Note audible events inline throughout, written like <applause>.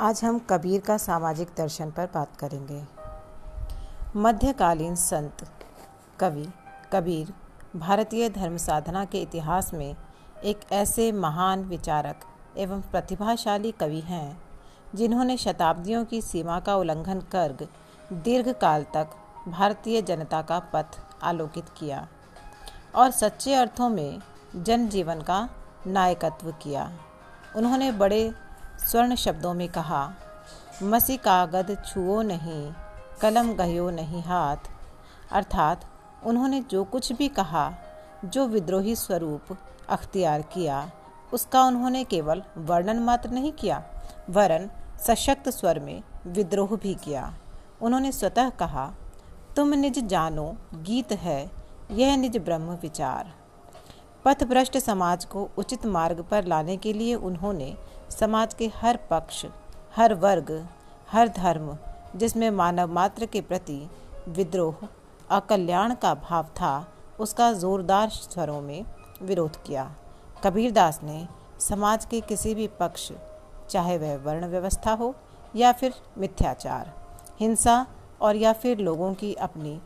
आज हम कबीर का सामाजिक दर्शन पर बात करेंगे। मध्यकालीन संत, कवि, कबीर, भारतीय धर्म साधना के इतिहास में एक ऐसे महान विचारक एवं प्रतिभाशाली कवि हैं, जिन्होंने शताब्दियों की सीमा का उल्लंघन कर दीर्घकाल तक भारतीय जनता का पथ आलोकित किया और सच्चे अर्थों में जनजीवन का नायकत्व किया। उन्होंने बड़े स्वर्ण शब्दों में कहा, मसी कागद छुओ नहीं, कलम गयो नहीं हाथ। अर्थात, उन्होंने जो कुछ भी कहा, जो विद्रोही स्वरूप अख्तियार किया, उसका उन्होंने केवल वर्णन मात्र नहीं किया, वरन सशक्त स्वर में विद्रोह भी किया। उन्होंने स्वतः कहा, तुम निज जानो, गीत है, यह निज ब्रह्म विचार। पथभ्रष्ट समाज को उचित मार्ग पर लाने के लिए उन्होंने समाज के हर पक्ष, हर वर्ग, हर धर्म, जिसमें मानव मात्र के प्रति विद्रोह, अकल्याण का भाव था, उसका जोरदार स्वरों में विरोध किया। कबीरदास ने समाज के किसी भी पक्ष, चाहे वह वर्ण व्यवस्था हो या फिर मिथ्याचार, हिंसा और या फिर लोगों की अपनी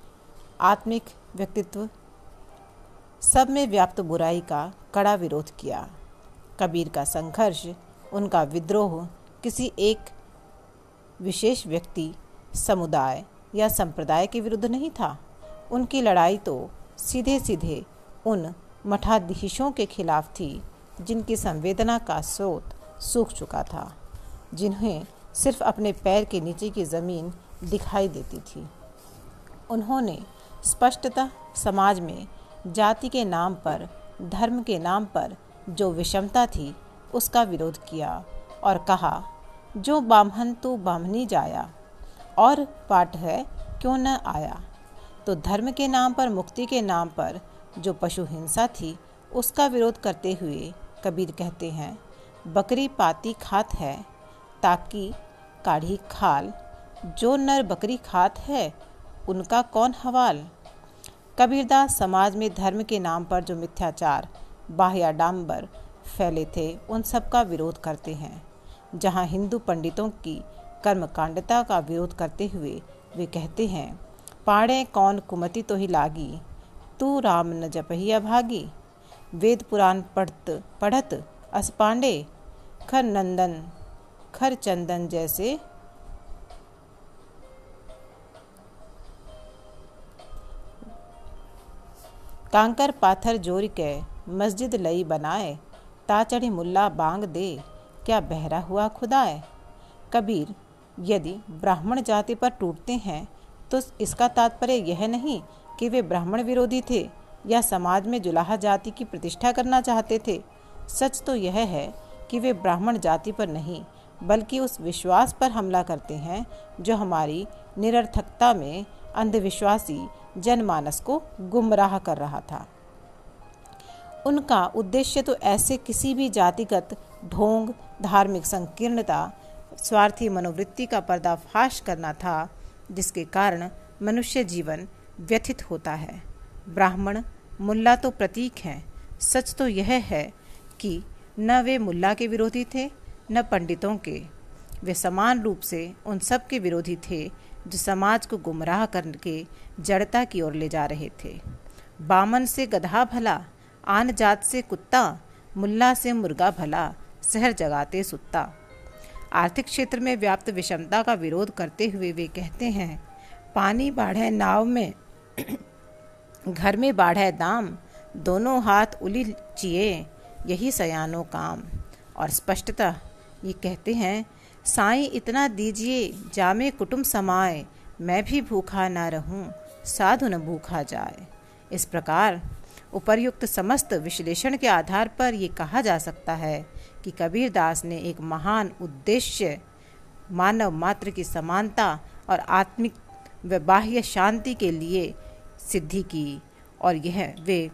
आत्मिक व्यक्तित्व, सब में व्याप्त बुराई का कड़ा विरोध किया। कबीर का संघर्ष उनका विद्रोह किसी एक विशेष व्यक्ति, समुदाय या संप्रदाय के विरुद्ध नहीं था। उनकी लड़ाई तो सीधे सीधे उन मठाधीशों के खिलाफ थी, जिनकी संवेदना का स्रोत सूख चुका था, जिन्हें सिर्फ़ अपने पैर के नीचे की ज़मीन दिखाई देती थी। उन्होंने स्पष्टतः समाज में जाति के नाम पर, धर्म के नाम पर जो विषमता थी उसका विरोध किया और कहा, जो बामहन तो बामनी जाया और पाठ है, क्यों न आया? तो धर्म के नाम पर, मुक्ति के नाम पर जो पशु हिंसा थी, उसका विरोध करते हुए कबीर कहते हैं, बकरी पाती खात है, ताकि काढ़ी खाल। जो नर बकरी खात है, उनका कौन हवाल? कबीरदास समाज में धर्म के नाम पर जो मिथ्याचार बाह्याडाम्बर फैले थे, उन सब का विरोध करते हैं। जहाँ हिंदू पंडितों की कर्मकांडता का विरोध करते हुए वे कहते हैं, पाड़े कौन कुमति तो ही लागी? तू राम न जपहिया भागी? वेद पुराण पढ़त पढ़त अस पांडे? खर नंदन, खर चंदन जैसे कांकर पाथर ज़ोर के मस्जिद लई बनाए ता चढ़ी मुल्ला बांग दे, क्या बहरा हुआ खुदाए? कबीर, यदि ब्राह्मण जाति पर टूटते हैं तो इसका तात्पर्य यह नहीं कि वे ब्राह्मण विरोधी थे या समाज में जुलाहा जाति की प्रतिष्ठा करना चाहते थे। सच तो यह है कि वे ब्राह्मण जाति पर नहीं, बल्कि उस विश्वास पर हमला करते हैं, जो हमारी निरर्थकता में अंधविश्वासी जनमानस को गुमराह कर रहा था। उनका उद्देश्य तो ऐसे किसी भी जातिगत, ढोंग, धार्मिक संकीर्णता, स्वार्थी मनोवृत्ति का पर्दाफाश करना था, जिसके कारण मनुष्य जीवन व्यथित होता है। ब्राह्मण मुल्ला तो प्रतीक हैं। सच तो यह है कि न वे मुल्ला के विरोधी थे, न पंडितों के। वे समान रूप से उन सब के विरोधी थे, जो समाज को गुमराह करके जड़ता की ओर ले जा रहे थे। बामन से गधा भला आन जात से कुत्ता, मुल्ला से मुर्गा भला शहर जगाते सुत्ता। आर्थिक क्षेत्र में व्याप्त विषमता का विरोध करते हुए वे कहते हैं, पानी बाढ़े नाव में, <clears throat> घर में बाढ़े दाम, दोनों हाथ उली चिए, यही सयानो काम। और स्पष्टता ये कहते हैं, साईं इतना दीजिए, जामे कुटुम समाए, मैं भी भूखा ना रहूँ, साधु न भूखा जाए। इस प्रकार उपर्युक्त समस्त विश्लेषण के आधार पर ये कहा जा सकता है कि कबीरदास ने एक महान उद्देश्य, मानव मात्र की समानता और आत्मिक व बाह्य शांति के लिए सिद्धि की। और यह वे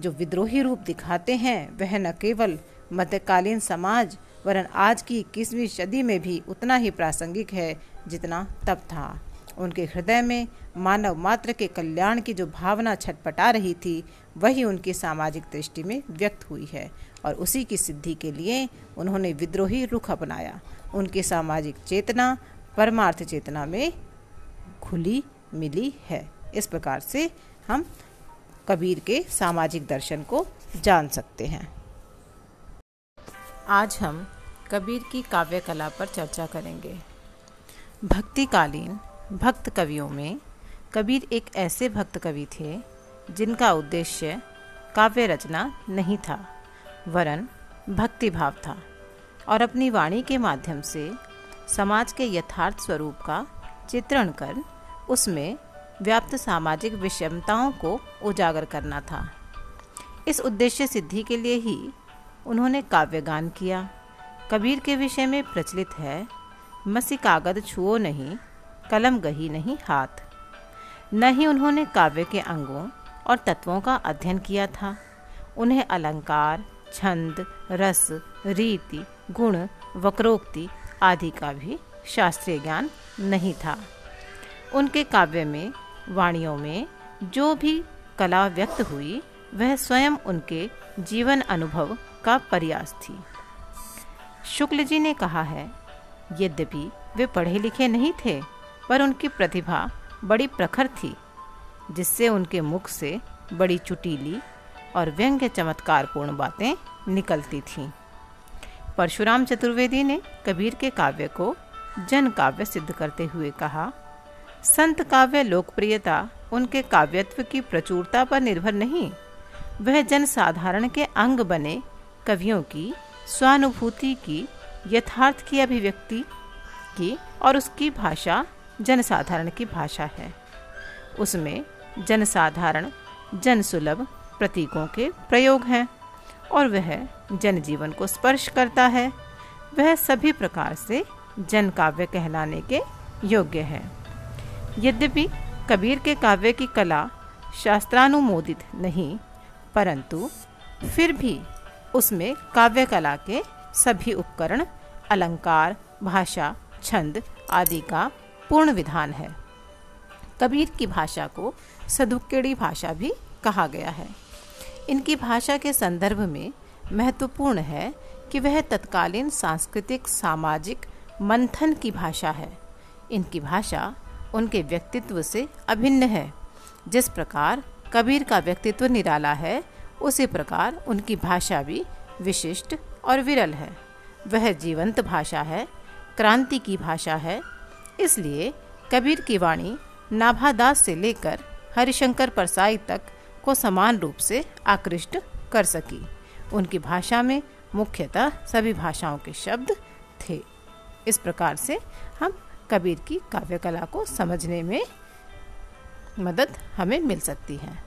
जो विद्रोही रूप दिखाते हैं, वह न केवल मध्यकालीन समाज, वरन आज की इक्कीसवीं सदी में भी उतना ही प्रासंगिक है जितना तब था। उनके हृदय में मानव मात्र के कल्याण की जो भावना छटपटा रही थी, वही उनकी सामाजिक दृष्टि में व्यक्त हुई है और उसी की सिद्धि के लिए उन्होंने विद्रोही रुख अपनाया। उनकी सामाजिक चेतना, परमार्थ चेतना में खुली मिली है। इस प्रकार से हम कबीर के सामाजिक दर्शन को जान सकते हैं। आज हम कबीर की काव्य कला पर चर्चा करेंगे। भक्तिकालीन भक्त कवियों में कबीर एक ऐसे भक्त कवि थे जिनका उद्देश्य काव्य रचना नहीं था, वरन भक्ति भाव था और अपनी वाणी के माध्यम से समाज के यथार्थ स्वरूप का चित्रण कर उसमें व्याप्त सामाजिक विषमताओं को उजागर करना था। इस उद्देश्य सिद्धि के लिए ही उन्होंने काव्यगान किया। कबीर के विषय में प्रचलित है, मसी कागद छुओ नहीं कलम गही नहीं हाथ। न ही उन्होंने काव्य के अंगों और तत्वों का अध्ययन किया था। उन्हें अलंकार, छंद, रस, रीति, गुण, वक्रोक्ति आदि का भी शास्त्रीय ज्ञान नहीं था। उनके काव्य में, वाणियों में जो भी कला व्यक्त हुई, वह स्वयं उनके जीवन अनुभव का प्रयास थी। शुक्ल जी ने कहा है, यद्यपि वे पढ़े लिखे नहीं थे पर उनकी प्रतिभा बड़ी प्रखर थी, जिससे उनके मुख से बड़ी चुटीली और व्यंग्य चमत्कारपूर्ण बातें निकलती थीं। परशुराम चतुर्वेदी ने कबीर के काव्य को जन काव्य सिद्ध करते हुए कहा, संत काव्य लोकप्रियता उनके काव्यत्व की प्रचुरता पर निर्भर नहीं, वह जन साधारण के अंग बने कवियों की स्वानुभूति की यथार्थ की अभिव्यक्ति की और उसकी भाषा जनसाधारण की भाषा है। उसमें जनसाधारण, जनसुलभ प्रतीकों के प्रयोग हैं और वह जनजीवन को स्पर्श करता है। वह सभी प्रकार से जन काव्य कहलाने के योग्य है। यद्यपि कबीर के काव्य की कला शास्त्रानुमोदित नहीं, परंतु फिर भी उसमें काव्य कला के सभी उपकरण, अलंकार, भाषा, छंद आदि का पूर्ण विधान है। कबीर की भाषा को सदुक्केड़ी भाषा भी कहा गया है। इनकी भाषा के संदर्भ में महत्वपूर्ण है कि वह तत्कालीन सांस्कृतिक, सामाजिक मंथन की भाषा है। इनकी भाषा उनके व्यक्तित्व से अभिन्न है। जिस प्रकार कबीर का व्यक्तित्व निराला है, उसी प्रकार उनकी भाषा भी विशिष्ट और विरल है। वह जीवंत भाषा है, क्रांति की भाषा है इसलिए कबीर की वाणी नाभादास से लेकर हरिशंकर परसाई तक को समान रूप से आकृष्ट कर सकी। उनकी भाषा में मुख्यतः सभी भाषाओं के शब्द थे। इस प्रकार से हम कबीर की काव्यकला को समझने में मदद हमें मिल सकती है।